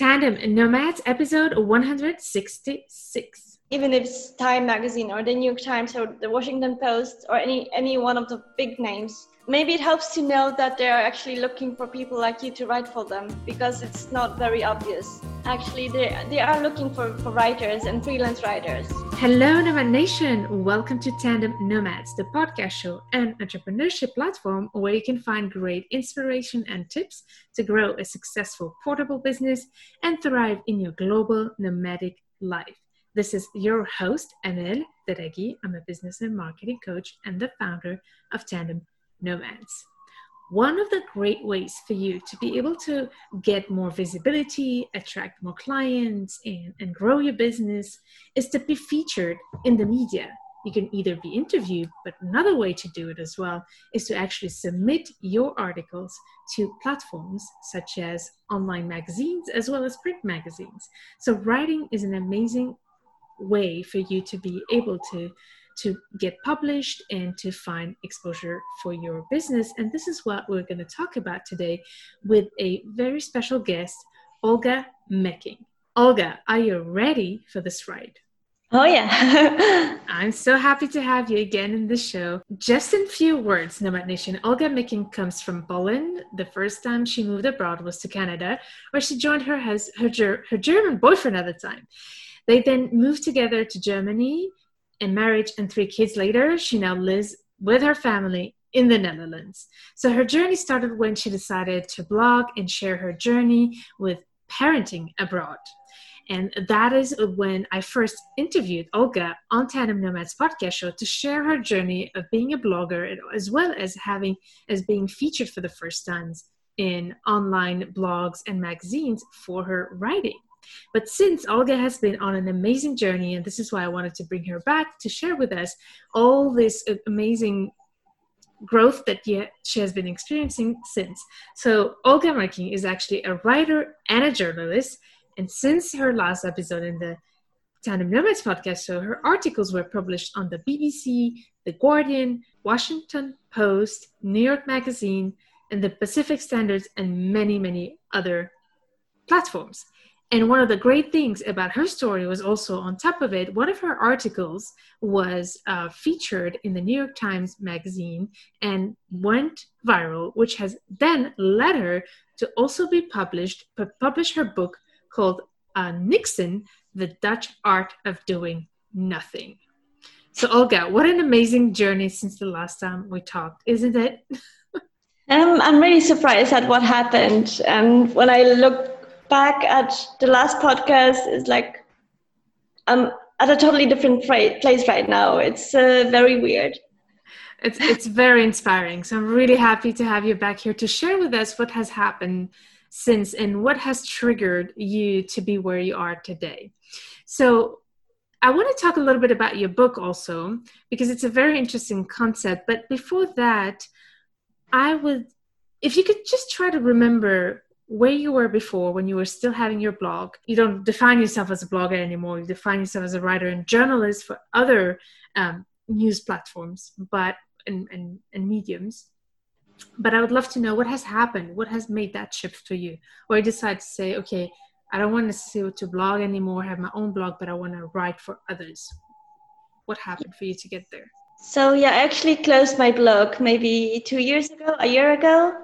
Tandem Nomads, episode 166. Even if it's Time Magazine or the New York Times or the Washington Post or any any one of the big names, maybe it helps to know that they are actually looking for people like you to write for them because it's not very obvious. Actually, they, they are looking for, for writers and freelance writers. Hello, Nomad Nation. Welcome to Tandem Nomads, the podcast show and entrepreneurship platform where you can find great inspiration and tips to grow a successful portable business and thrive in your global nomadic life. This is your host, Amel Derragui. I'm a business and marketing coach and the founder of Tandem nomads. One of the great ways for you to be able to get more visibility, attract more clients, and, and grow your business is to be featured in the media. You can either be interviewed, but another way to do it as well is to actually submit your articles to platforms such as online magazines as well as print magazines. So, writing is an amazing way for you to be able to to get published and to find exposure for your business. And this is what we're going to talk about today with a very special guest, Olga Mecking. Olga, are you ready for this ride? Oh, yeah. I'm so happy to have you again in the show. Just in few words, Nomad Nation, Olga Mecking comes from Poland. The first time she moved abroad was to Canada, where she joined her, hus- her, her German boyfriend at the time. They then moved together to Germany, and marriage and three kids later, she now lives with her family in the Netherlands. So her journey started when she decided to blog and share her journey with parenting abroad. And that is when I first interviewed Olga on Tandem Nomads podcast show to share her journey of being a blogger as well as having as being featured for the first times in online blogs and magazines for her writing. But since Olga has been on an amazing journey, and this is why I wanted to bring her back to share with us all this amazing growth that she has been experiencing since. So, Olga Mecking is actually a writer and a journalist. And since her last episode in the Tandem Nomads podcast show, her articles were published on the BBC, The Guardian, Washington Post, New York Magazine, and the Pacific Standards, and many, many other platforms. And one of the great things about her story was also, on top of it, one of her articles was uh, featured in the New York Times Magazine and went viral, which has then led her to also be published, publish her book called uh, Niksen, The Dutch Art of Doing Nothing. So, Olga, what an amazing journey since the last time we talked, isn't it? um, I'm really surprised at what happened. And when I look back at the last podcast is like I'm at a totally different place right now. It's uh, very weird. It's it's very inspiring. So I'm really happy to have you back here to share with us what has happened since and what has triggered you to be where you are today. So I want to talk a little bit about your book also because it's a very interesting concept. But before that, I would, if you could just try to remember where you were before when you were still having your blog. You don't define yourself as a blogger anymore. You define yourself as a writer and journalist for other um, news platforms, but and, and, and mediums. But I would love to know what has happened. What has made that shift for you? Or you decide to say, okay, I don't want to to blog anymore, have my own blog, but I want to write for others. What happened for you to get there? So yeah, I actually closed my blog maybe two years ago, a year ago.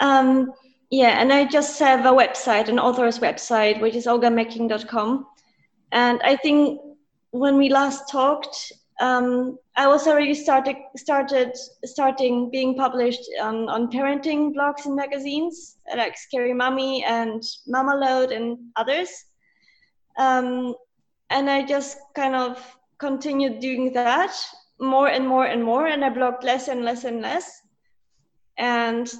Um, yeah, and I just have a website, an author's website, which is olgamecking.com. And I think when we last talked, um, I was already started started starting being published on, on parenting blogs and magazines like Scary Mommy and Mamalode and others. Um, and I just kind of continued doing that more and more and more, and I blogged less and less and less. And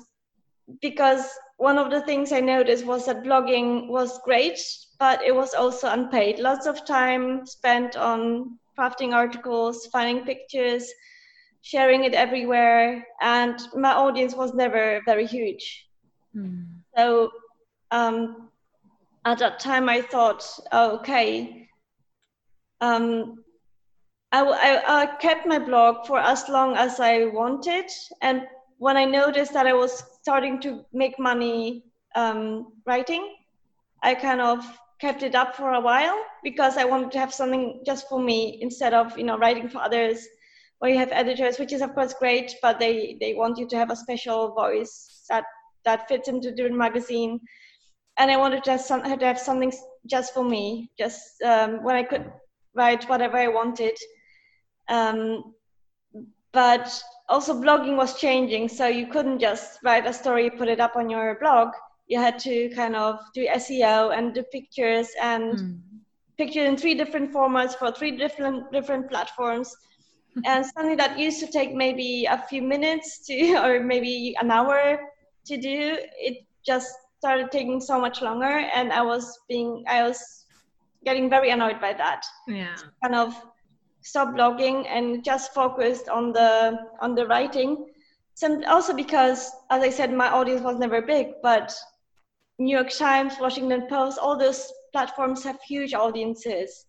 because one of the things I noticed was that blogging was great, but it was also unpaid. Lots of time spent on crafting articles, finding pictures, sharing it everywhere, and my audience was never very huge. Mm. So um, at that time, I thought, oh, okay. Um, I, I, I kept my blog for as long as I wanted, and when I noticed that I was starting to make money um, writing, I kind of kept it up for a while because I wanted to have something just for me instead of you know writing for others. Where you have editors, which is of course great, but they they want you to have a special voice that that fits into the magazine. And I wanted to have, some, to have something just for me, just um, when I could write whatever I wanted. Um, but also blogging was changing, so you couldn't just write a story, put it up on your blog. You had to kind of do SEO and do pictures and mm. picture in three different formats for three different different platforms. and something that used to take maybe a few minutes to or maybe an hour to do, it just started taking so much longer and I was being I was getting very annoyed by that. Yeah. Kind of stop blogging and just focused on the on the writing. Some, also because, as I said, my audience was never big, but New York Times, Washington Post, all those platforms have huge audiences.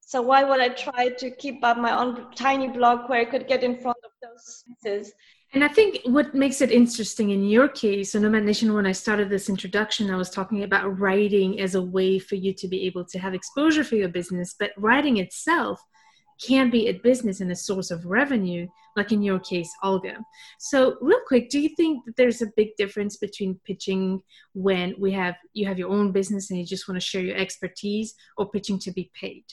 So why would I try to keep up my own tiny blog where I could get in front of those audiences? And I think what makes it interesting in your case, so Nomad Nation, when I started this introduction, I was talking about writing as a way for you to be able to have exposure for your business, but writing itself can be a business and a source of revenue, like in your case, Olga. So, real quick, do you think that there's a big difference between pitching when we have you have your own business and you just want to share your expertise, or pitching to be paid?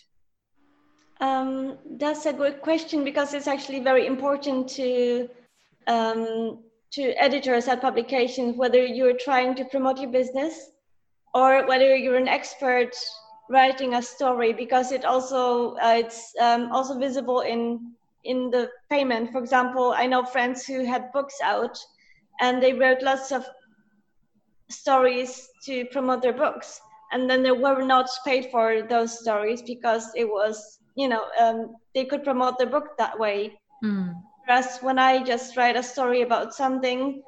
Um, that's a good question because it's actually very important to um, to editors at publications whether you're trying to promote your business or whether you're an expert writing a story because it also uh, it's um, also visible in in the payment for example i know friends who had books out and they wrote lots of stories to promote their books and then they were not paid for those stories because it was you know um, they could promote their book that way mm. Whereas when I just write a story about something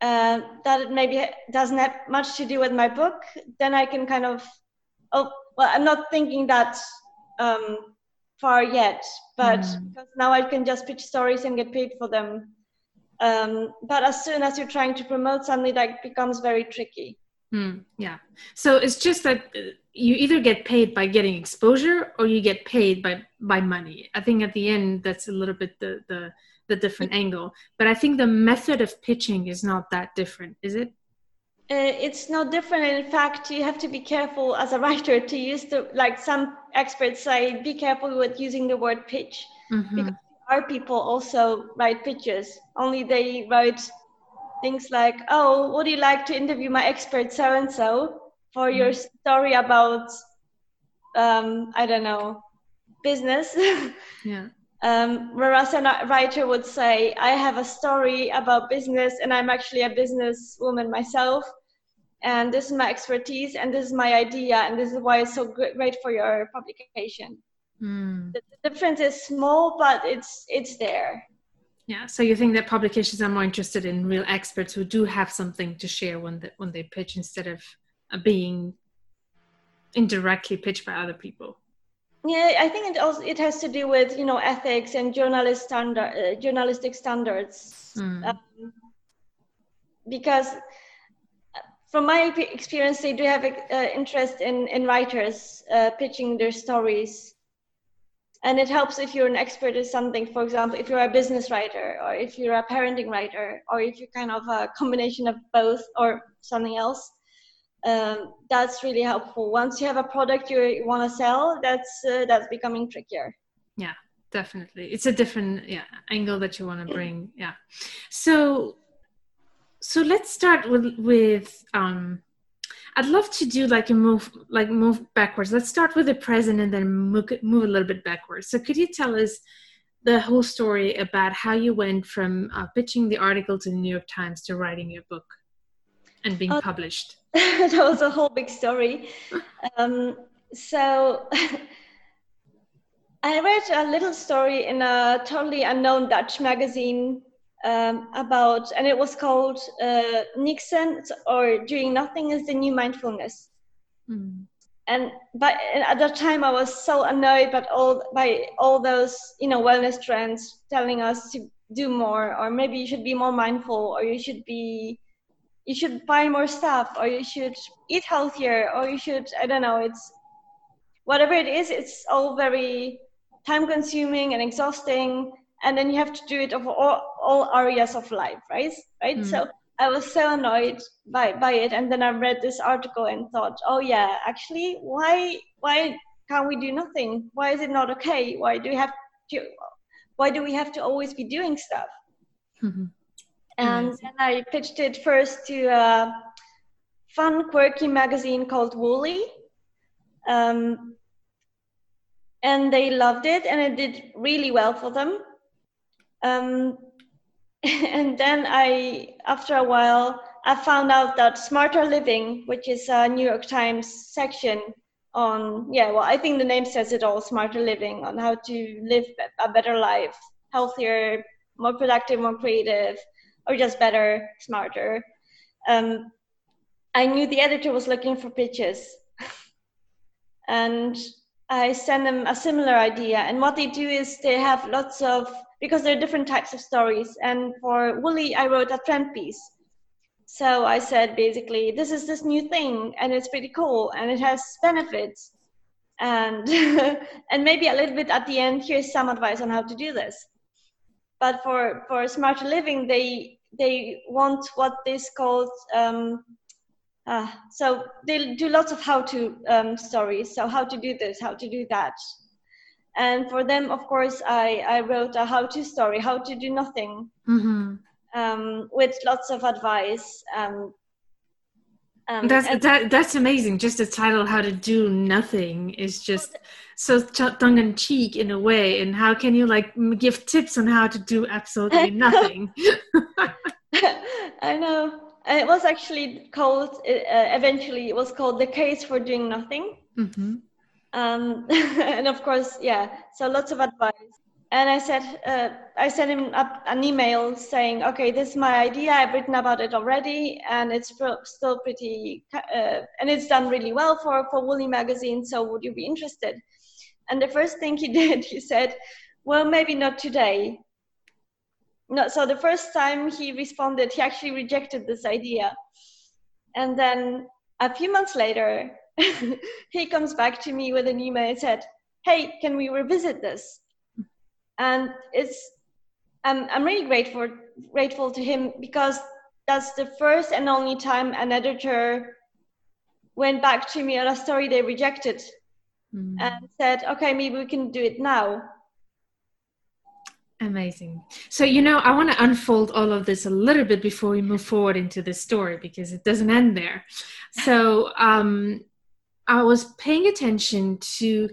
uh, that maybe doesn't have much to do with my book, then I can kind of, oh, well, I'm not thinking that um, far yet, but mm. because now I can just pitch stories and get paid for them. Um, but as soon as you're trying to promote something, that becomes very tricky. Mm, yeah. So it's just that uh, you either get paid by getting exposure or you get paid by by money. I think at the end that's a little bit the the the different angle. But I think the method of pitching is not that different, is it? Uh, it's not different. In fact, you have to be careful as a writer to use the like some experts say, be careful with using the word pitch mm-hmm. because our people also write pitches. Only they write things like, "Oh, would you like to interview my expert so and so for mm-hmm. your story about, um, I don't know, business?" yeah. Um, whereas a writer would say, "I have a story about business, and I'm actually a business woman myself." And this is my expertise, and this is my idea, and this is why it's so great for your publication. Mm. The, the difference is small, but it's it's there. Yeah. So you think that publications are more interested in real experts who do have something to share when they, when they pitch instead of uh, being indirectly pitched by other people. Yeah, I think it also it has to do with you know ethics and journalist standard uh, journalistic standards. Mm. Um, because uh, from my experience, they do have uh, interest in in writers uh, pitching their stories and it helps if you're an expert in something for example if you're a business writer or if you're a parenting writer or if you're kind of a combination of both or something else um, that's really helpful. Once you have a product you want to sell that's uh, that's becoming trickier. Yeah definitely. It's a different yeah angle that you want to bring yeah. So so let's start with with um I'd love to do like a move, like move backwards. Let's start with the present and then move, move a little bit backwards. So, could you tell us the whole story about how you went from uh, pitching the article to the New York Times to writing your book and being uh, published? that was a whole big story. um, so. I read a little story in a totally unknown Dutch magazine um, about, and it was called uh, Niksen or Doing Nothing is the New Mindfulness. Mm. And but at that time, I was so annoyed by all by all those you know wellness trends telling us to do more, or maybe you should be more mindful, or you should be you should buy more stuff or you should eat healthier or you should i don't know it's whatever it is it's all very time consuming and exhausting and then you have to do it of all, all areas of life right? Right? Mm. so i was so annoyed by by it and then i read this article and thought oh yeah actually why why can't we do nothing? Why is it not okay? Why do we have to why do we have to always be doing stuff? Mm-hmm. And then i pitched it first to a fun quirky magazine called woolly. Um, and they loved it and it did really well for them. Um, and then i after a while i found out that smarter living which is a new york times section on yeah well i think the name says it all smarter living on how to live a better life healthier more productive more creative or just better smarter um, i knew the editor was looking for pitches and I sent them a similar idea. And what they do is they have lots of, because there are different types of stories. And for Woolly, I wrote a trend piece. So I said basically, this is this new thing and it's pretty cool and it has benefits. And, and maybe a little bit at the end, here's some advice on how to do this. But for, for smarter living, they, they want what is called um, uh, so they do lots of how to um, stories. So how to do this, how to do that. And for them, of course, I, I wrote a how to story, how to do nothing, mm-hmm. um, with lots of advice. Um, um, that's and, that, that's amazing. Just the title "How to Do Nothing" is just so tongue in cheek in a way. And how can you like give tips on how to do absolutely nothing? I know it was actually called uh, eventually it was called the case for doing nothing mm-hmm. um, and of course yeah so lots of advice and i said uh, i sent him up an email saying okay this is my idea. I've written about it already and it's still pretty uh, and it's done really well for for woolly magazine so would you be interested? And the first thing he did he said well maybe not today. No so the first time he responded he actually rejected this idea. And then a few months later he comes back to me with an email and said hey can we revisit this and it's i'm, I'm really grateful grateful to him because that's the first and only time an editor went back to me on a story they rejected mm. and said okay maybe we can do it now Amazing. So, you know, I want to unfold all of this a little bit before we move forward into the story because it doesn't end there. So, um, I was paying attention to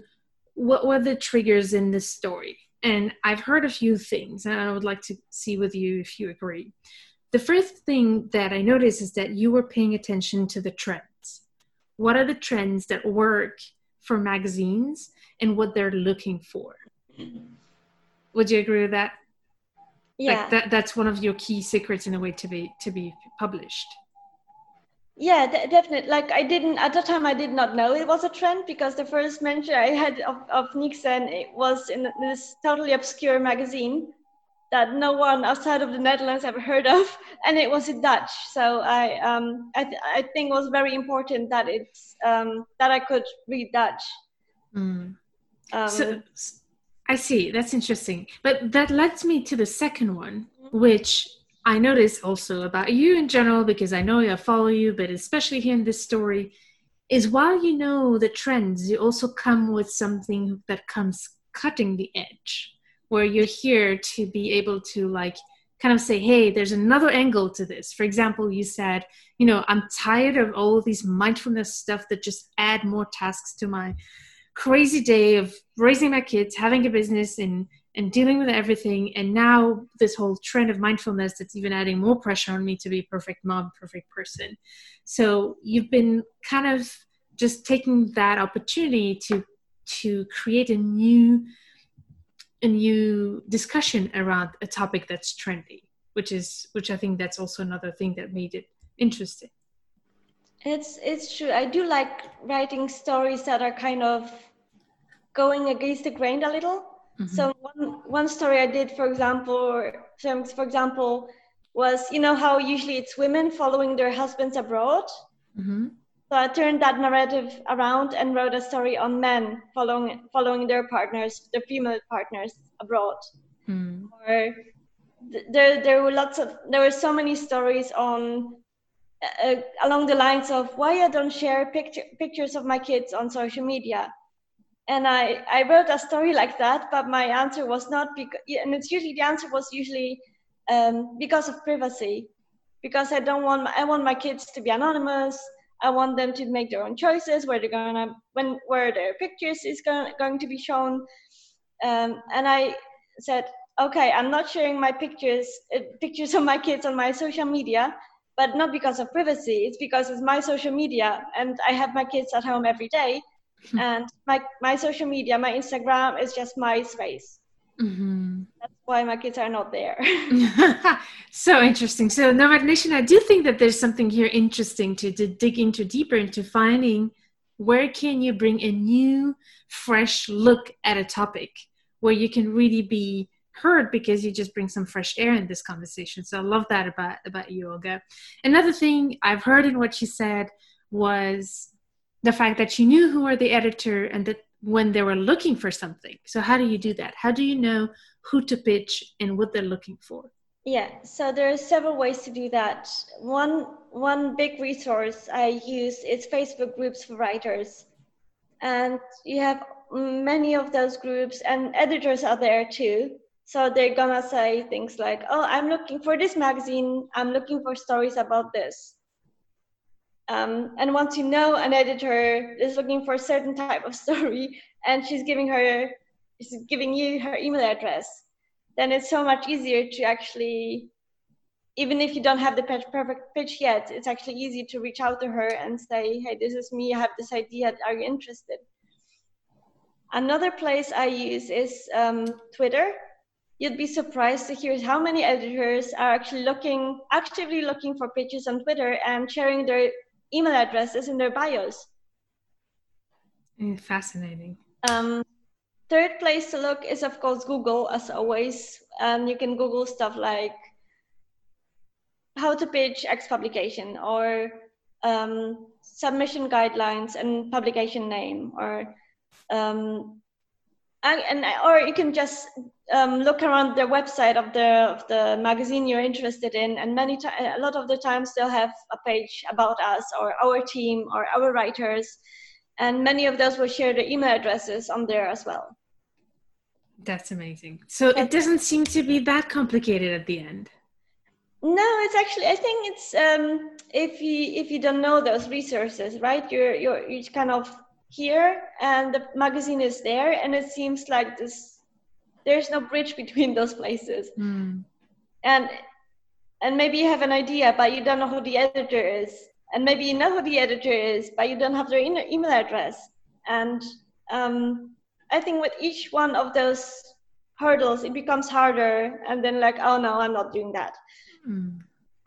what were the triggers in this story. And I've heard a few things, and I would like to see with you if you agree. The first thing that I noticed is that you were paying attention to the trends. What are the trends that work for magazines and what they're looking for? Would you agree with that? Yeah. Like that that's one of your key secrets in a way to be to be published. Yeah, definitely. Like I didn't at the time, I did not know it was a trend because the first mention I had of, of Niksen it was in this totally obscure magazine that no one outside of the Netherlands ever heard of, and it was in Dutch. So I um I, th- I think it was very important that it's um that I could read Dutch. Mm. Um, so, I see. That's interesting. But that leads me to the second one, which I notice also about you in general, because I know I follow you, but especially here in this story, is while you know the trends, you also come with something that comes cutting the edge, where you're here to be able to like kind of say, hey, there's another angle to this. For example, you said, you know, I'm tired of all of these mindfulness stuff that just add more tasks to my crazy day of raising my kids, having a business, and and dealing with everything. And now this whole trend of mindfulness that's even adding more pressure on me to be perfect mom, perfect person. So you've been kind of just taking that opportunity to to create a new a new discussion around a topic that's trendy, which is which I think that's also another thing that made it interesting. It's it's true. I do like writing stories that are kind of going against the grain a little. Mm-hmm. So one one story I did, for example, for example, was you know how usually it's women following their husbands abroad. Mm-hmm. So I turned that narrative around and wrote a story on men following following their partners, their female partners abroad. Mm. Or th- there there were lots of there were so many stories on uh, along the lines of why I don't share picture, pictures of my kids on social media. And I, I wrote a story like that, but my answer was not because, and it's usually the answer was usually um, because of privacy, because I don't want, my, I want my kids to be anonymous. I want them to make their own choices where they're gonna, when, where their pictures is going, going to be shown. Um, and I said, okay, I'm not sharing my pictures, uh, pictures of my kids on my social media, but not because of privacy. It's because it's my social media, and I have my kids at home every day, and my my social media, my Instagram is just my space. Mm-hmm. That's why my kids are not there. so interesting. So Nomad Nation, I do think that there's something here interesting to, to dig into deeper into finding where can you bring a new, fresh look at a topic where you can really be heard because you just bring some fresh air in this conversation. So I love that about about you, Olga. Another thing I've heard in what she said was the fact that you knew who were the editor and that when they were looking for something. So how do you do that? How do you know who to pitch and what they're looking for? Yeah, so there are several ways to do that. One one big resource I use is Facebook groups for writers. And you have many of those groups and editors are there too so they're gonna say things like, "Oh, I'm looking for this magazine. I'm looking for stories about this." Um, and once you know an editor is looking for a certain type of story, and she's giving her, she's giving you her email address, then it's so much easier to actually, even if you don't have the perfect pitch yet, it's actually easy to reach out to her and say, "Hey, this is me. I have this idea. Are you interested?" Another place I use is um, Twitter you'd be surprised to hear how many editors are actually looking, actively looking for pitches on Twitter and sharing their email addresses in their bios. Fascinating. Um, third place to look is, of course, Google, as always. Um, you can Google stuff like how to pitch X publication or um, submission guidelines and publication name or um, and, and, or you can just um, look around the website of the of the magazine you're interested in, and many times, a lot of the times they'll have a page about us or our team or our writers, and many of those will share the email addresses on there as well. That's amazing. So it doesn't seem to be that complicated at the end. No, it's actually I think it's um, if you if you don't know those resources, right? You're you're you kind of here and the magazine is there and it seems like this there's no bridge between those places mm. and and maybe you have an idea but you don't know who the editor is and maybe you know who the editor is but you don't have their email address and um, i think with each one of those hurdles it becomes harder and then like oh no i'm not doing that mm.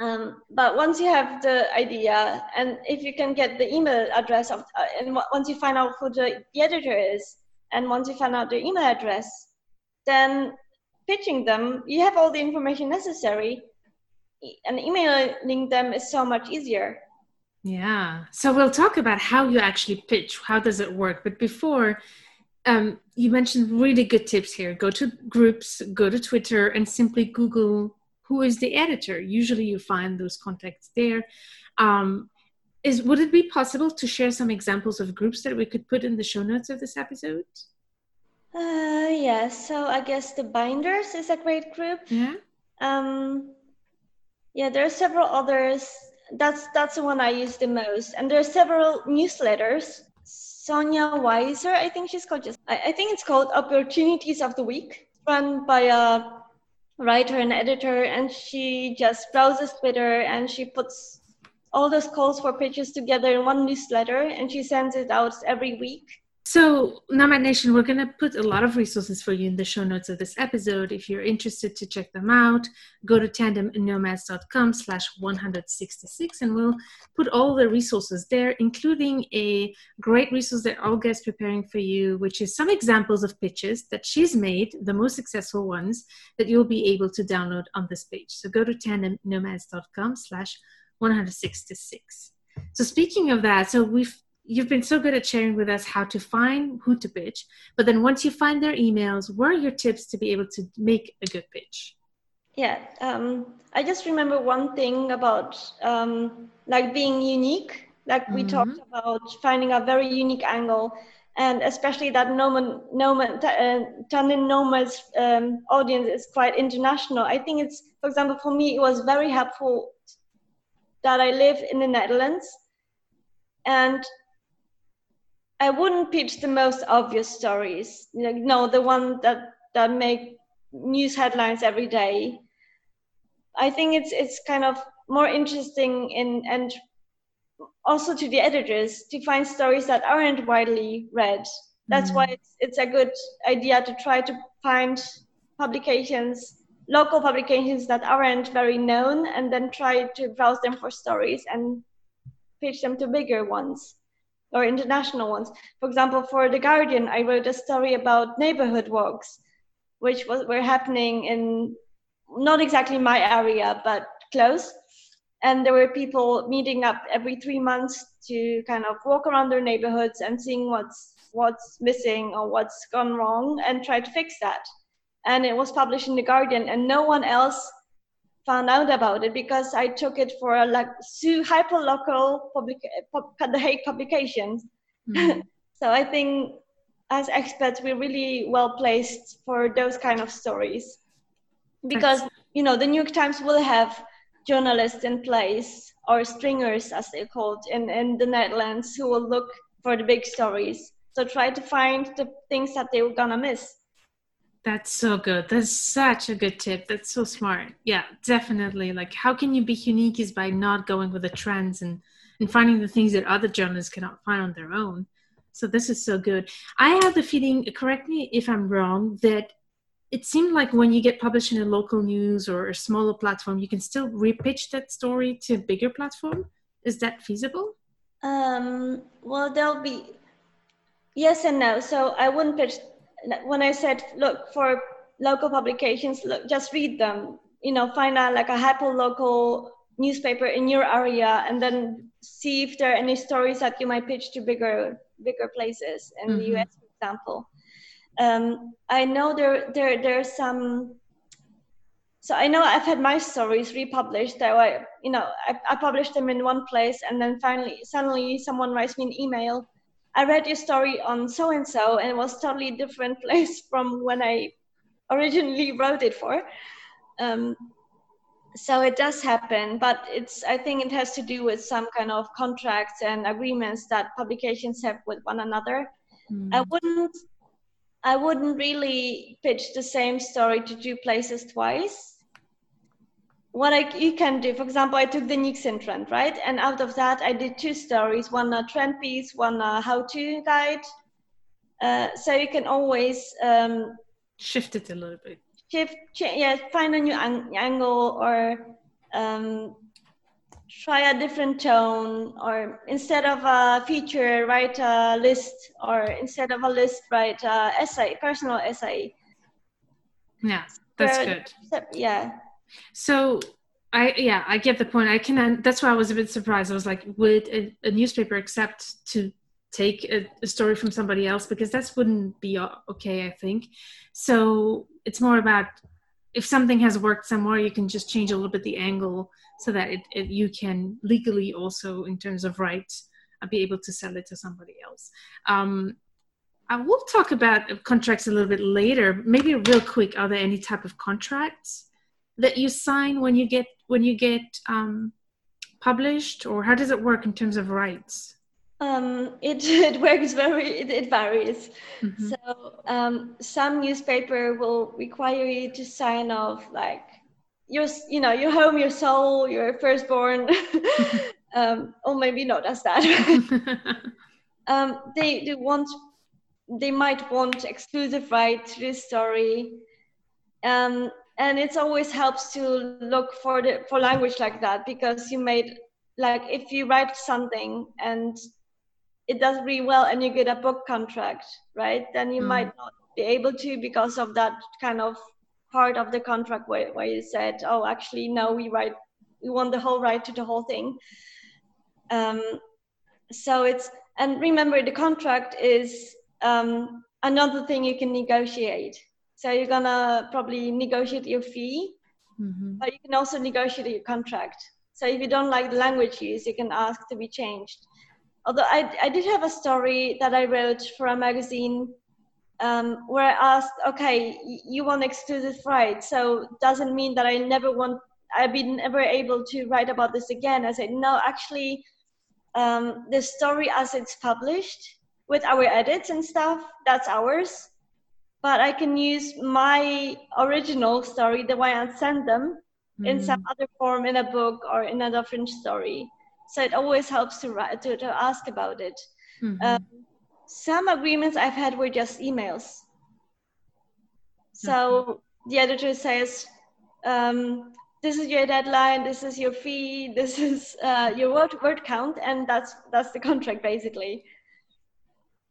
Um, but once you have the idea, and if you can get the email address of, uh, and once you find out who the, the editor is, and once you find out their email address, then pitching them, you have all the information necessary, and emailing them is so much easier. Yeah. So we'll talk about how you actually pitch. How does it work? But before, um, you mentioned really good tips here. Go to groups, go to Twitter, and simply Google who is the editor usually you find those contacts there. Um, is would it be possible to share some examples of groups that we could put in the show notes of this episode uh yeah so i guess the binders is a great group. Yeah um yeah there are several others. That's that's the one i use the most. And there are several newsletters. Sonia weiser i think she's called just I, I think it's called opportunities of the week run by a writer and editor, and she just browses Twitter and she puts all those calls for pitches together in one newsletter and she sends it out every week. So, Nomad Nation, we're going to put a lot of resources for you in the show notes of this episode. If you're interested to check them out, go to tandemnomads.com slash 166 and we'll put all the resources there, including a great resource that Olga is preparing for you, which is some examples of pitches that she's made, the most successful ones, that you'll be able to download on this page. So go to tandemnomads.com slash 166. So speaking of that, so we've you've been so good at sharing with us how to find who to pitch but then once you find their emails what are your tips to be able to make a good pitch yeah um, i just remember one thing about um, like being unique like we mm-hmm. talked about finding a very unique angle and especially that Noman, Noman, uh, Tandem Nomads um, audience is quite international. I think it's, for example, for me, it was very helpful that I live in the Netherlands and I wouldn't pitch the most obvious stories. You know, the one that that make news headlines every day. I think it's it's kind of more interesting in and also to the editors to find stories that aren't widely read. That's mm. why it's it's a good idea to try to find publications, local publications that aren't very known, and then try to browse them for stories and pitch them to bigger ones or international ones. For example, for The Guardian, I wrote a story about neighborhood walks, which was, were happening in not exactly my area, but close. And there were people meeting up every three months to kind of walk around their neighborhoods and seeing what's what's missing or what's gone wrong and try to fix that. And it was published in the Guardian, and no one else found out about it because I took it for a like hyper local public pub, the Hague publications. Mm. so I think as experts we're really well placed for those kind of stories because you know the New York Times will have journalists in place or stringers as they're called in, in the Netherlands who will look for the big stories. So try to find the things that they were gonna miss. That's so good. That's such a good tip. That's so smart. Yeah, definitely. Like, how can you be unique is by not going with the trends and and finding the things that other journalists cannot find on their own. So this is so good. I have the feeling. Correct me if I'm wrong. That it seemed like when you get published in a local news or a smaller platform, you can still repitch that story to a bigger platform. Is that feasible? Um, well, there'll be yes and no. So I wouldn't pitch when I said, look, for local publications, look, just read them. You know, find out like a hyper local newspaper in your area, and then see if there are any stories that you might pitch to bigger bigger places in mm-hmm. the US, for example. Um, I know there there there's some. So I know I've had my stories republished. That I, you know, I, I published them in one place, and then finally, suddenly, someone writes me an email I read your story on so and so, and it was totally different place from when I originally wrote it for. Um, so it does happen, but it's I think it has to do with some kind of contracts and agreements that publications have with one another. Mm. I wouldn't I wouldn't really pitch the same story to two places twice what I, you can do, for example, I took the Niksen trend, right? And out of that, I did two stories, one a trend piece, one a how-to guide. Uh, so you can always um, shift it a little bit. Shift, yeah, find a new ang- angle or um, try a different tone or instead of a feature, write a list or instead of a list, write a essay, personal essay. Yeah, that's good. Yeah. So I yeah, I get the point. I can. That's why I was a bit surprised. I was like, would a, a newspaper accept to take a, a, story from somebody else? Because that wouldn't be okay. I think. So it's more about if something has worked somewhere, you can just change a little bit the angle so that it, it you can legally also, in terms of rights, uh, be able to sell it to somebody else. Um, I will talk about contracts a little bit later. Maybe real quick. Are there any type of contracts? That you sign when you get when you get um, published, or how does it work in terms of rights? Um, it, it works very it, it varies. Mm-hmm. So um, some newspaper will require you to sign off like your you know your home, your soul, your firstborn, um, or maybe not as that. um, they they want they might want exclusive right to the story. Um, and it always helps to look for the for language like that because you made like if you write something and it does really well and you get a book contract, right? Then you mm. might not be able to because of that kind of part of the contract where, where you said, oh, actually, no, we write, we want the whole right to the whole thing. Um, so it's, and remember the contract is um, another thing you can negotiate. So you're gonna probably negotiate your fee, mm-hmm. but you can also negotiate your contract. So if you don't like the language use, you can ask to be changed. Although I, I did have a story that I wrote for a magazine um, where I asked, okay, you want exclusive rights, so doesn't mean that I never want, I've been never able to write about this again. I said, no, actually, um, the story as it's published with our edits and stuff, that's ours. But I can use my original story, the way I send them, mm. in some other form, in a book or in a different story. So it always helps to write to, to ask about it. Mm-hmm. Um, some agreements I've had were just emails. So mm-hmm. the editor says, um, "This is your deadline. This is your fee. This is uh, your word word count," and that's that's the contract basically.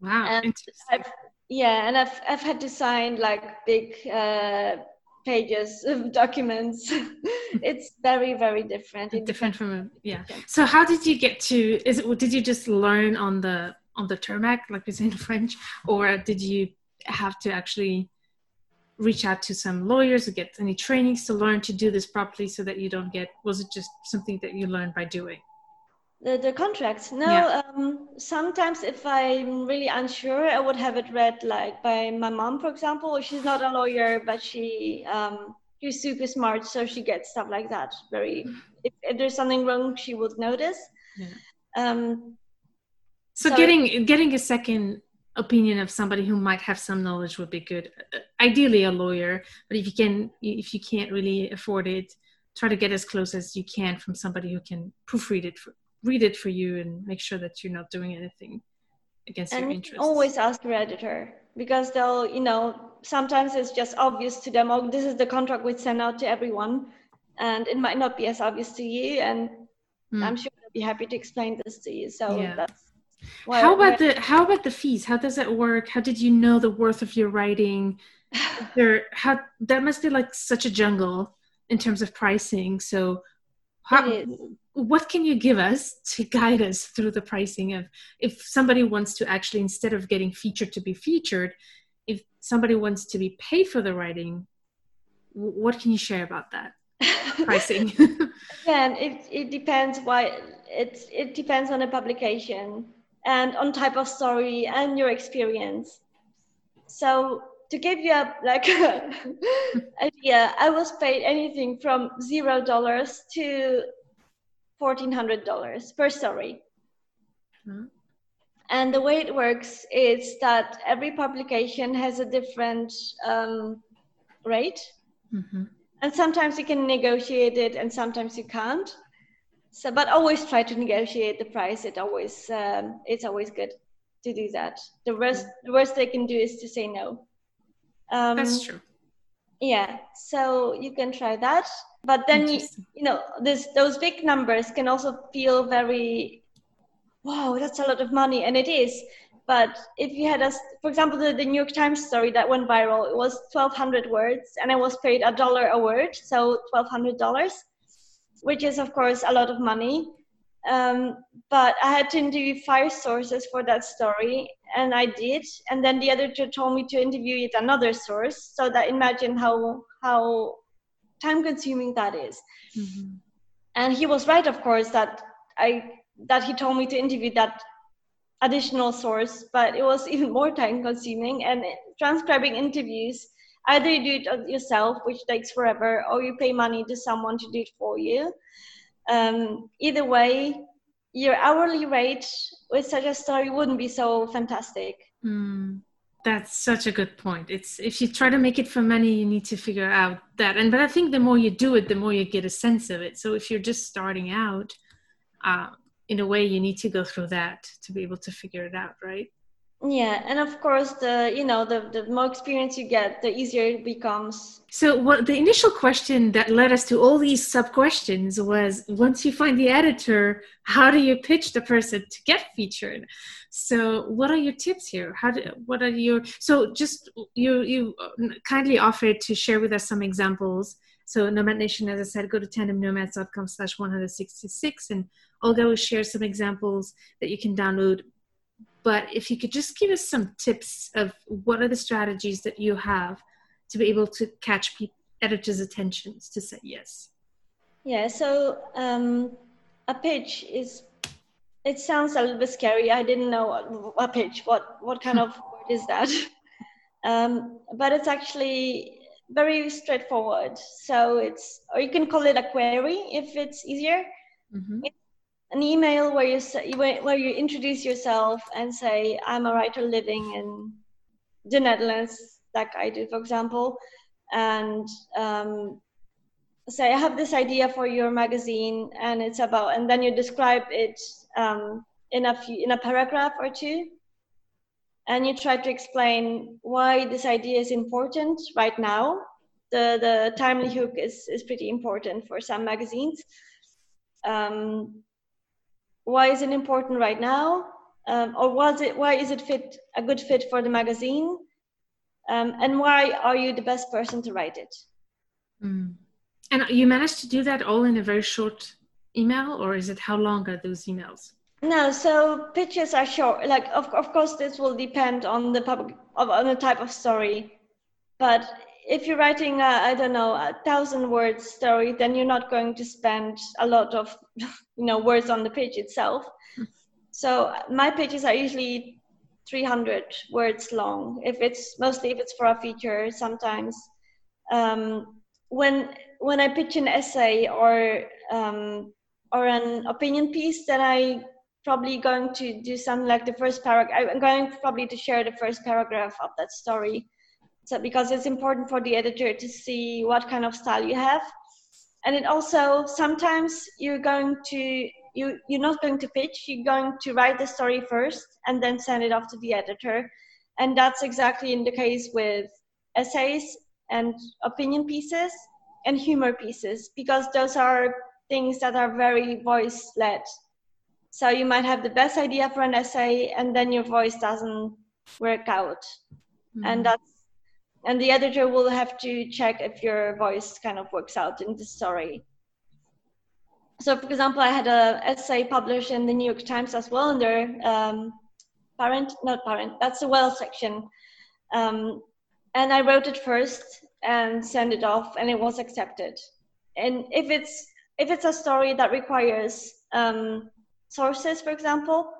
Wow, and I've, yeah, and I've I've had to sign like big uh, pages of documents. it's very very different. different from yeah. So how did you get to? Is it? Did you just learn on the on the tarmac, like we say in French, or did you have to actually reach out to some lawyers or get any trainings to learn to do this properly so that you don't get? Was it just something that you learned by doing? The, the contracts. No, yeah. um, sometimes if I'm really unsure, I would have it read like by my mom, for example. She's not a lawyer, but she um, she's super smart, so she gets stuff like that. Very, if, if there's something wrong, she would notice. Yeah. Um, so, so getting getting a second opinion of somebody who might have some knowledge would be good. Ideally, a lawyer, but if you can, if you can't really afford it, try to get as close as you can from somebody who can proofread it, for, read it for you, and make sure that you're not doing anything against and your interests. Always ask your editor because they'll, you know, sometimes it's just obvious to them. Oh, this is the contract we send out to everyone, and it might not be as obvious to you. And mm. I'm sure they'll be happy to explain this to you. So yeah. that's how about the how about the fees? How does it work? How did you know the worth of your writing? there, how that must be like such a jungle in terms of pricing. So, how, what can you give us to guide us through the pricing of if somebody wants to actually instead of getting featured to be featured, if somebody wants to be paid for the writing, what can you share about that pricing? Again, it it depends why it it depends on the publication and on type of story and your experience. So to give you a like idea, I was paid anything from zero dollars to fourteen hundred dollars per story. Mm-hmm. And the way it works is that every publication has a different um, rate, mm-hmm. and sometimes you can negotiate it, and sometimes you can't. So but always try to negotiate the price. It always um, it's always good to do that. The worst the worst they can do is to say no. Um, that's true. yeah. So you can try that but then you, you know this those big numbers can also feel very wow that's a lot of money and it is but if you had a for example the, the new york times story that went viral it was 1200 words and i was paid a dollar a word so $1200 which is of course a lot of money. Um, but I had to interview five sources for that story, and I did. And then the editor told me to interview yet another source. So that imagine how how time consuming that is. Mm-hmm. And he was right, of course, that I that he told me to interview that additional source, but it was even more time consuming. And transcribing interviews either you do it yourself which takes forever or you pay money to someone to do it for you um, either way your hourly rate with such a story wouldn't be so fantastic mm, that's such a good point. It's if you try to make it for money you need to figure out that. And but i think the more you do it the more you get a sense of it. So if you're just starting out uh, in a way you need to go through that to be able to figure it out right yeah and of course the you know the, the more experience you get the easier it becomes. So what the initial question that led us to all these sub questions was once you find the editor how do you pitch the person to get featured? So what are your tips here? How do what are your so just you you uh, kindly offered to share with us some examples. So nomad nation as i said go to tandemnomads.com slash 166 and olga will share some examples that you can download but if you could just give us some tips of what are the strategies that you have to be able to catch editors' attentions to say yes. Yeah, so um, a pitch is. It sounds a little bit scary. I didn't know what, a pitch. What what kind of word is that? Um, but it's actually very straightforward. So it's, or you can call it a query if it's easier. Mm-hmm an email where you say, where you introduce yourself and say I'm a writer living in the Netherlands, like I do, for example, and um, say I have this idea for your magazine, and it's about, and then you describe it um, in a few in a paragraph or two, and you try to explain why this idea is important right now. The the timely hook is is pretty important for some magazines. Um, why is it important right now? Um, or was it why is it fit a good fit for the magazine? Um, and why are you the best person to write it? Mm. and you managed to do that all in a very short email or is it how long are those emails? No so pitches are short. Like of, of course this will depend on the public on the type of story. But if you're writing I don't know a thousand words story then you're not going to spend a lot of you know words on the page itself. So my pages are usually 300 words long if it's mostly if it's for a feature sometimes. Um, when when i pitch an essay or um, or an opinion piece then i probably going to do something like the first paragraph i'm going probably to share the first paragraph of that story so because it's important for the editor to see what kind of style you have. And it also sometimes you're going to you you're not going to pitch you're going to write the story first and then send it off to the editor. And that's exactly in the case with essays and opinion pieces and humor pieces because those are things that are very voice led so you might have the best idea for an essay and then your voice doesn't work out. Mm-hmm. and that's and the editor will have to check if your voice kind of works out in the story. So, for example, I had a essay published in the New York Times as well under um, parent, not parent, that's the well section. Um, and I wrote it first and sent it off, and it was accepted. And if it's if it's a story that requires um, sources, for example,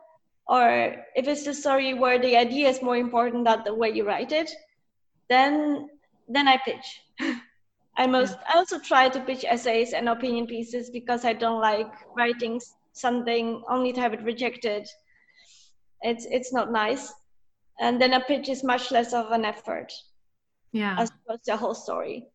or if it's a story where the idea is more important than the way you write it, then then I pitch. I most I also try to pitch essays and opinion pieces because I don't like writing something only to have it rejected. It's it's not nice. And then a pitch is much less of an effort. Yeah. As opposed to a whole story.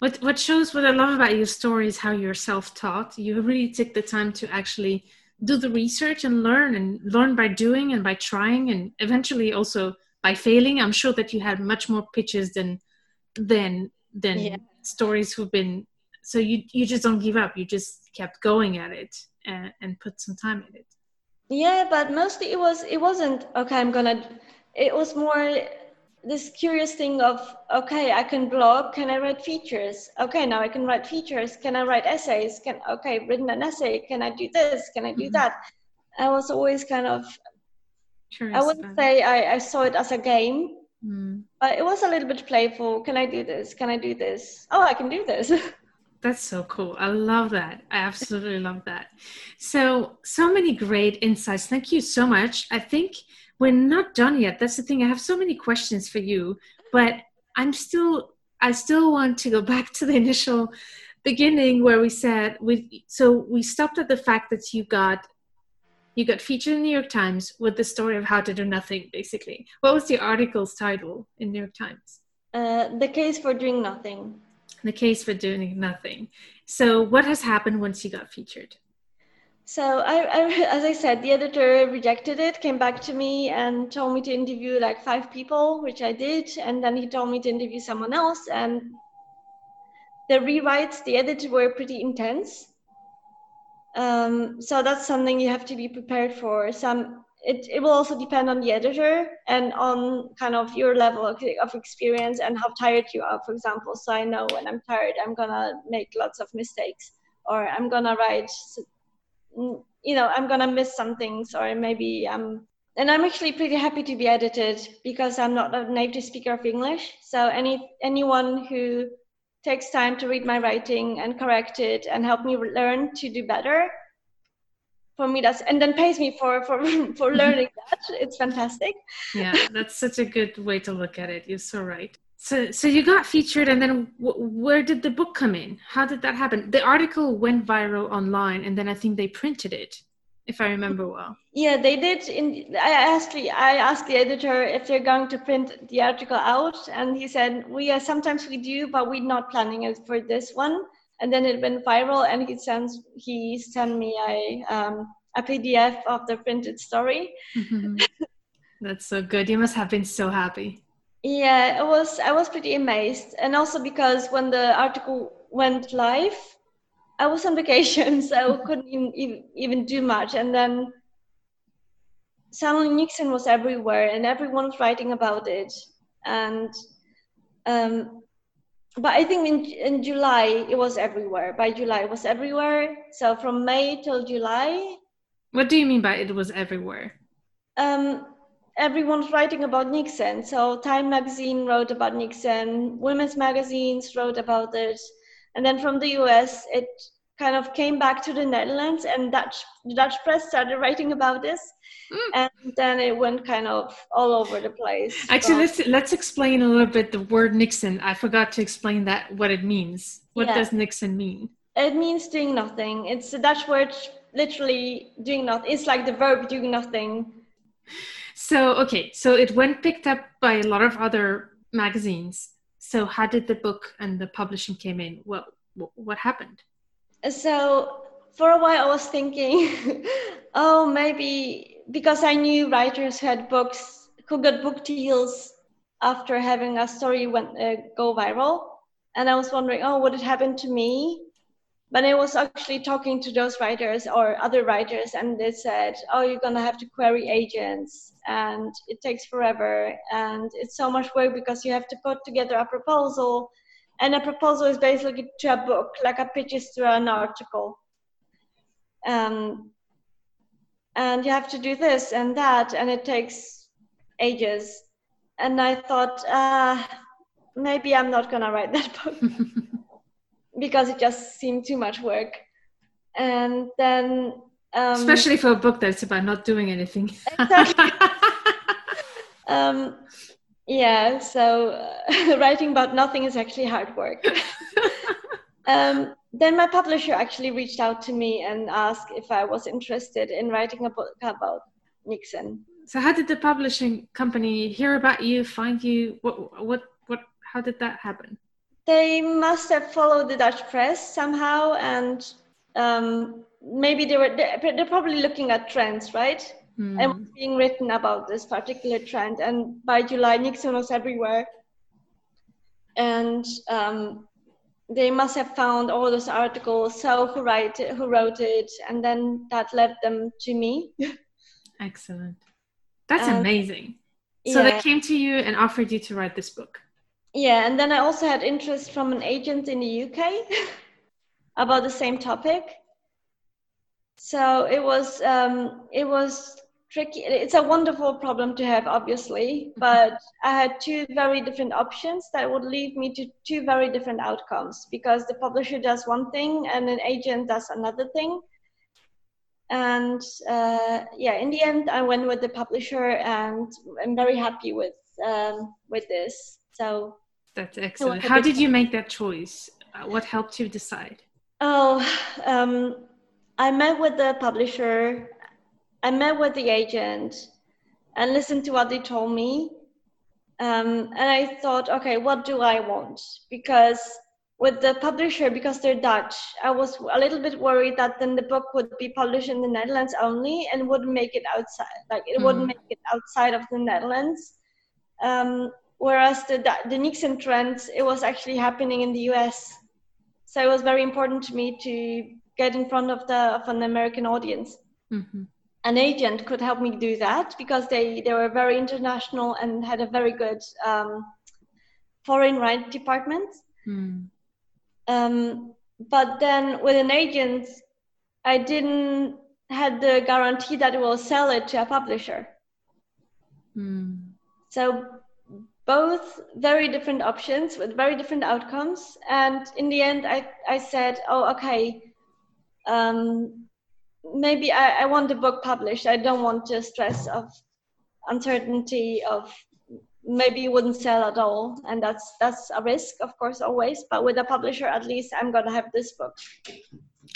What what shows what I love about your story is how you're self-taught. You really take the time to actually do the research and learn and learn by doing and by trying and eventually also by failing i'm sure that you had much more pitches than than than yeah. stories who've been so you you just don't give up. You just kept going at it and, and put some time in it. Yeah but mostly it was it wasn't okay i'm gonna it was more this curious thing of okay i can blog can i write features? Okay now i can write features. Can i write essays? Can okay written an essay. Can i do this? Can i do mm-hmm. that? I was always kind of I wouldn't say I, I saw it as a game, mm. but it was a little bit playful. Can I do this? Can I do this? Oh, I can do this. That's so cool. I love that. I absolutely love that. So, so many great insights. Thank you so much. I think we're not done yet. That's the thing. I have so many questions for you, but I'm still, I still want to go back to the initial beginning where we said we so we stopped at the fact that you got you got featured in the New York Times with the story of how to do nothing, basically. What was the article's title in New York Times? Uh, the case for doing nothing. The case for doing nothing. So, what has happened once you got featured? so I, I, as I said, the editor rejected it, came back to me and told me to interview like five people, which I did, and then he told me to interview someone else. And the rewrites, the edits were pretty intense. Um, so that's something you have to be prepared for. Some it, it will also depend on the editor and on kind of your level of, of experience and how tired you are, for example. So I know when I'm tired, I'm gonna make lots of mistakes, or I'm gonna write you know i'm gonna miss some things or maybe i'm and i'm actually pretty happy to be edited because i'm not a native speaker of english so any anyone who takes time to read my writing and correct it and help me learn to do better. For me that's and then pays me for for for learning that. It's fantastic. Yeah that's such a good way to look at it. You're so right. So, so you got featured, and then w- where did the book come in? How did that happen? The article went viral online, and then I think they printed it, if I remember well. Yeah, they did. In I asked the I asked the editor if they're going to print the article out, and he said, "We uh, sometimes we do, but we're not planning it for this one." And then it went viral, and he sends he sent me a um, a PDF of the printed story. Mm-hmm. That's so good. You must have been so happy. Yeah, it was. I was pretty amazed, and also because when the article went live, I was on vacation, so I couldn't even, even do much. And then suddenly Niksen was everywhere, and everyone was writing about it. And um, but I think in in July it was everywhere. By July it was everywhere. So from May till July. What do you mean by it was everywhere? Um, everyone's writing about Niksen. So Time magazine wrote about Niksen, women's magazines wrote about it. And then from the US, it kind of came back to the Netherlands and Dutch, the Dutch press started writing about this. Mm. And then it went kind of all over the place. Actually, let's, let's explain a little bit the word Niksen. I forgot to explain that, what it means. What yeah. does Niksen mean? It means doing nothing. It's a Dutch word literally doing nothing. It's like the verb doing nothing so, okay, so it went picked up by a lot of other magazines. So, how did the book and the publishing came in? Well, what happened? So, for a while, I was thinking, oh, maybe because I knew writers who had books who got book deals after having a story went uh, go viral, and I was wondering, oh, would it happen to me? But I was actually talking to those writers or other writers, and they said, "Oh, you're gonna have to query agents, and it takes forever, and it's so much work because you have to put together a proposal, and a proposal is basically to a book, like a pitch is to an article, um, and you have to do this and that, and it takes ages." And I thought, uh, maybe I'm not gonna write that book. because it just seemed too much work. And then, um, especially for a book that's about not doing anything. exactly. um, yeah, so uh, writing about nothing is actually hard work. um, then my publisher actually reached out to me and asked if I was interested in writing a book about Niksen. So, how did the publishing company hear about you, find you? What, what, what? How did that happen? They must have followed the Dutch press somehow, and um, maybe they were they're probably looking at trends, right? Mm. And being written about this particular trend. And by July, Niksen was everywhere, and um, they must have found all those articles. So who write it, who wrote it, and then that led them to me. Excellent. That's um, amazing. So yeah. they came to you and offered you to write this book yeah and then i also had interest from an agent in the uk about the same topic. So it was um, it was tricky. It's a wonderful problem to have obviously but i had two very different options that would lead me to two very different outcomes because the publisher does one thing and an agent does another thing. And uh, yeah in the end i went with the publisher and i'm very happy with um, with this so that's excellent. How did you make that choice? Uh, what helped you decide? Oh, um, I met with the publisher, I met with the agent, and listened to what they told me. Um, and I thought, okay, what do I want? Because with the publisher because they're Dutch. I was a little bit worried that then the book would be published in the Netherlands only and wouldn't make it outside, like it mm. wouldn't make it outside of the Netherlands. Um, whereas the the Niksen trend, it was actually happening in the U.S. So it was very important to me to get in front of the of an American audience. Mm-hmm. An agent could help me do that because they they were very international and had a very good um, foreign right department. Mm. Um, but then with an agent, I didn't had the guarantee that it will sell it to a publisher. Mm. So both very different options with very different outcomes. And in the end, I, I said, oh, okay, um, maybe I, I want the book published. I don't want the stress of uncertainty of maybe you wouldn't sell at all. And that's that's a risk of course always. But with a publisher at least i'm to have this book.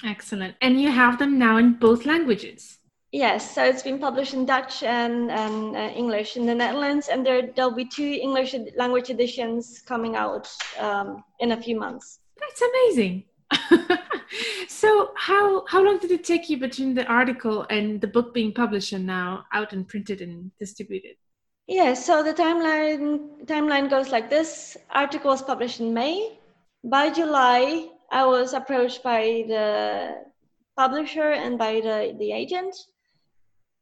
Excellent. And you have them now in both languages yes so it's been published in dutch and, and uh, english in the netherlands and there there'll be two english language editions coming out um, in a few months that's amazing so how how long did it take you between the article and the book being published and now out and printed and distributed yeah, so the timeline timeline goes like this. Article was published in May. By July, I was approached by the publisher and by the, the agent.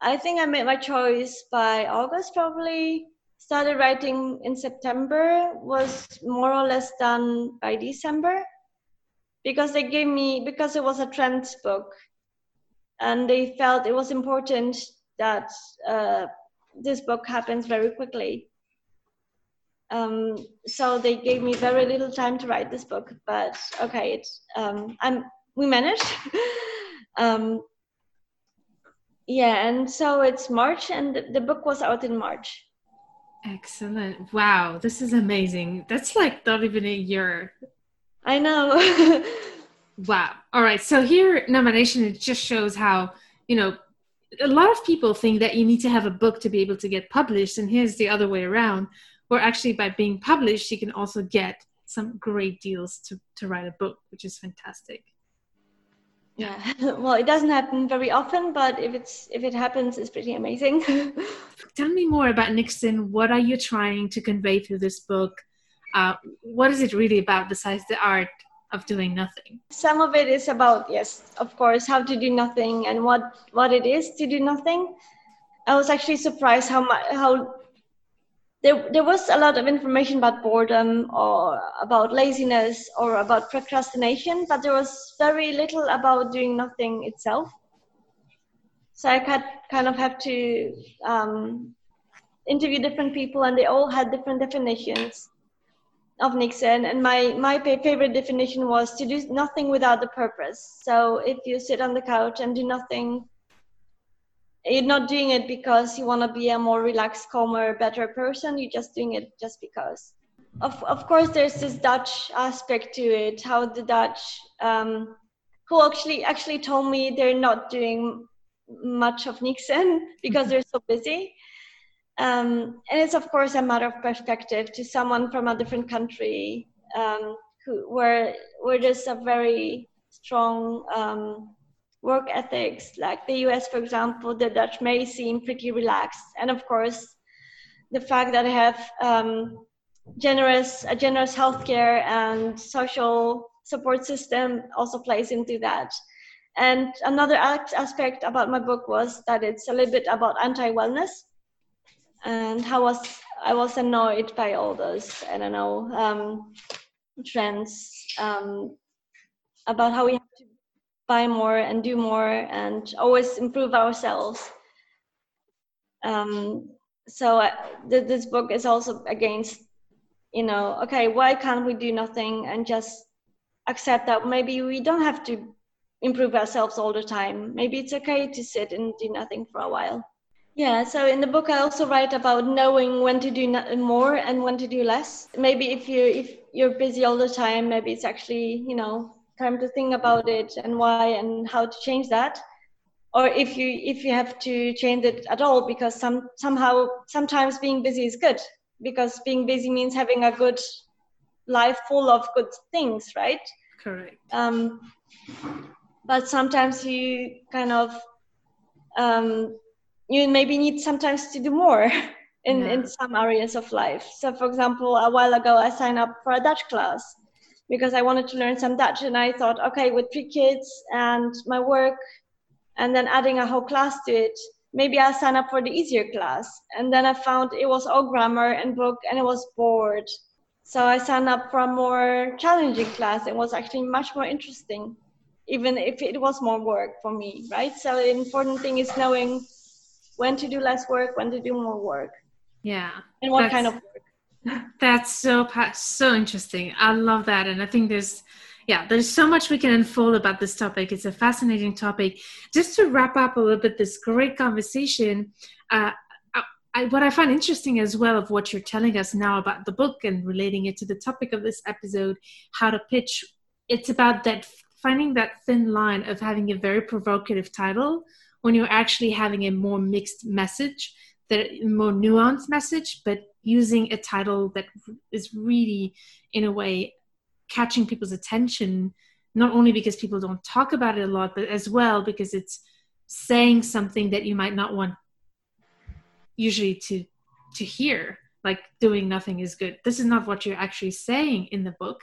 I think I made my choice by August probably. Started writing in September, was more or less done by December because they gave me because it was a trends book and they felt it was important that uh, this book happens very quickly. Um, so they gave me very little time to write this book, but okay, it, um, I'm, we managed. um, yeah, and so it's March, and the book was out in March. Excellent! Wow, this is amazing. That's like not even a year. I know. wow. All right. So here, Nomad Nation it just shows how you know a lot of people think that you need to have a book to be able to get published and here's the other way around where actually by being published you can also get some great deals to, to write a book which is fantastic yeah. Well it doesn't happen very often but if it's if it happens it's pretty amazing. Tell me more about niksen. What are you trying to convey through this book? Uh, what is it really about besides the art of doing nothing? Some of it is about yes of course how to do nothing and what what it is to do nothing. I was actually surprised how much how there, there was a lot of information about boredom or about laziness or about procrastination but there was very little about doing nothing itself so i had kind of have to um, interview different people and they all had different definitions of Niksen, and my my favorite definition was to do nothing without a purpose. So if you sit on the couch and do nothing, you're not doing it because you want to be a more relaxed, calmer, better person. You're just doing it just because. Of of course, there's this Dutch aspect to it. How the Dutch, um, who actually actually told me they're not doing much of Niksen because they're so busy um, and it's of course a matter of perspective to someone from a different country um, who, where where there's a very strong um, work ethics. Like the U.S., for example, the Dutch may seem pretty relaxed, and of course, the fact that they have um, generous a generous healthcare and social support system also plays into that. And another aspect about my book was that it's a little bit about anti-wellness and how was I was annoyed by all those I don't know um, trends um, about how we have buy more and do more and always improve ourselves. Um, so I, th- this book is also against you know okay why can't we do nothing and just accept that maybe we don't have to improve ourselves all the time maybe it's okay to sit and do nothing for a while yeah, so in the book I also write about knowing when to do more and when to do less. Maybe if you if you're busy all the time, maybe it's actually you know time to think about it and why and how to change that. Or if you if you have to change it at all, because some somehow sometimes being busy is good because being busy means having a good life full of good things, right? Correct. Um, but sometimes you kind of um, you maybe need sometimes to do more in, yeah. in some areas of life. So, for example, a while ago, I signed up for a Dutch class because I wanted to learn some Dutch, and I thought, okay, with three kids and my work, and then adding a whole class to it, maybe I'll sign up for the easier class. And then I found it was all grammar and book, and it was bored. So I signed up for a more challenging class. It was actually much more interesting, even if it was more work for me, right? So the important thing is knowing when to do less work, when to do more work. Yeah. And what kind of work. That's so so interesting. I love that, and I think there's yeah, there's so much we can unfold about this topic. It's a fascinating topic. Just to wrap up a little bit this great conversation, uh, I, what I find interesting as well of what you're telling us now about the book and relating it to the topic of this episode, how to pitch, it's about that finding that thin line of having a very provocative title when you're actually having a more mixed message, that more nuanced message, but using a title that is really, in a way, catching people's attention, not only because people don't talk about it a lot, but as well because it's saying something that you might not want usually to to hear like doing nothing is good. This is not what you're actually saying in the book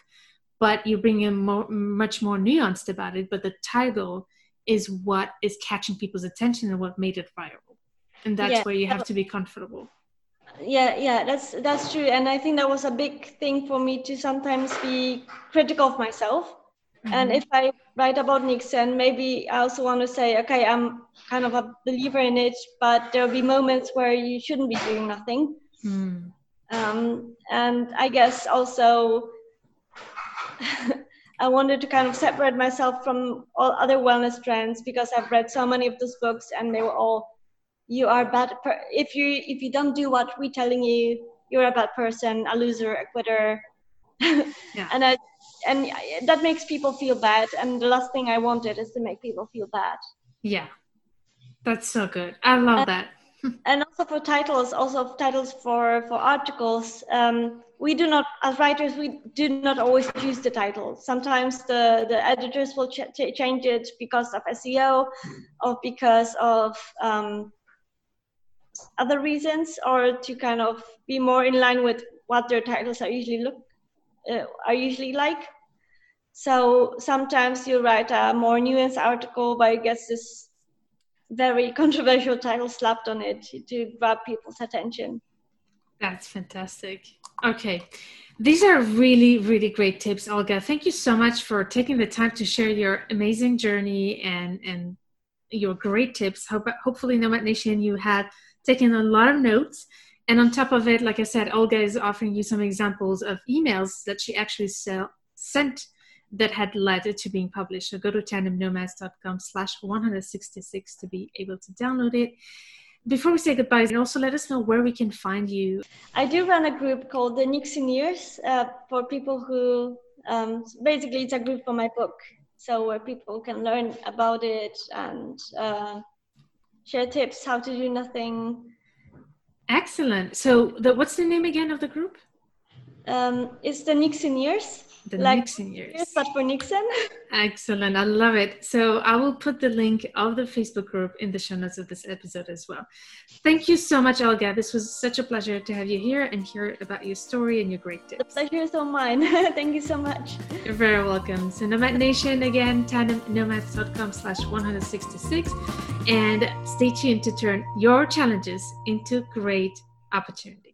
but you bring in more, much more nuanced about it but the title is what is catching people's attention and what made it viral. And that's yeah. where you have to be comfortable yeah yeah that's that's true and i think that was a big thing for me to sometimes be critical of myself mm-hmm. and if i write about niksen maybe i also want to say okay i'm kind of a believer in it but there'll be moments where you shouldn't be doing nothing mm. um, and i guess also i wanted to kind of separate myself from all other wellness trends because i've read so many of those books and they were all you are bad per- if you if you don't do what we're telling you you're a bad person a loser a quitter. Yeah. and I, and that makes people feel bad. And the last thing i wanted is to make people feel bad. Yeah. That's so good. I love and, that. And also for titles also titles for for articles um, we do not as writers we do not always choose the title. Sometimes the the editors will ch- change it because of seo or because of um, other reasons or to kind of be more in line with what their titles are usually look uh, are usually like? So sometimes you write a more nuanced article but it gets this very controversial title slapped on it to grab people's attention. That's fantastic. Okay. These are really really great tips olga. Thank you so much for taking the time to share your amazing journey and and your great tips. Hope, hopefully nomad nation you had taken a lot of notes. And on top of it, like I said, Olga is offering you some examples of emails that she actually sell, sent that had led to being published. So go to tandemnomads.com slash 166 to be able to download it. Before we say goodbye, and also let us know where we can find you. I do run a group called the Nikseneers uh, for people who, um, basically it's a group for my book. So where people can learn about it and uh, share tips how to do nothing. Excellent. So, the, what's the name again of the group? Um, it's the Nikseneers the like Nixon years. But for Niksen. Excellent. I love it. So I will put the link of the Facebook group in the show notes of this episode as well. Thank you so much, Olga. This was such a pleasure to have you here and hear about your story and your great tips. The pleasure is all mine. Thank you so much. You're very welcome. So Nomad Nation, again, tandemnomads.com slash 166. And stay tuned to turn your challenges into great opportunities.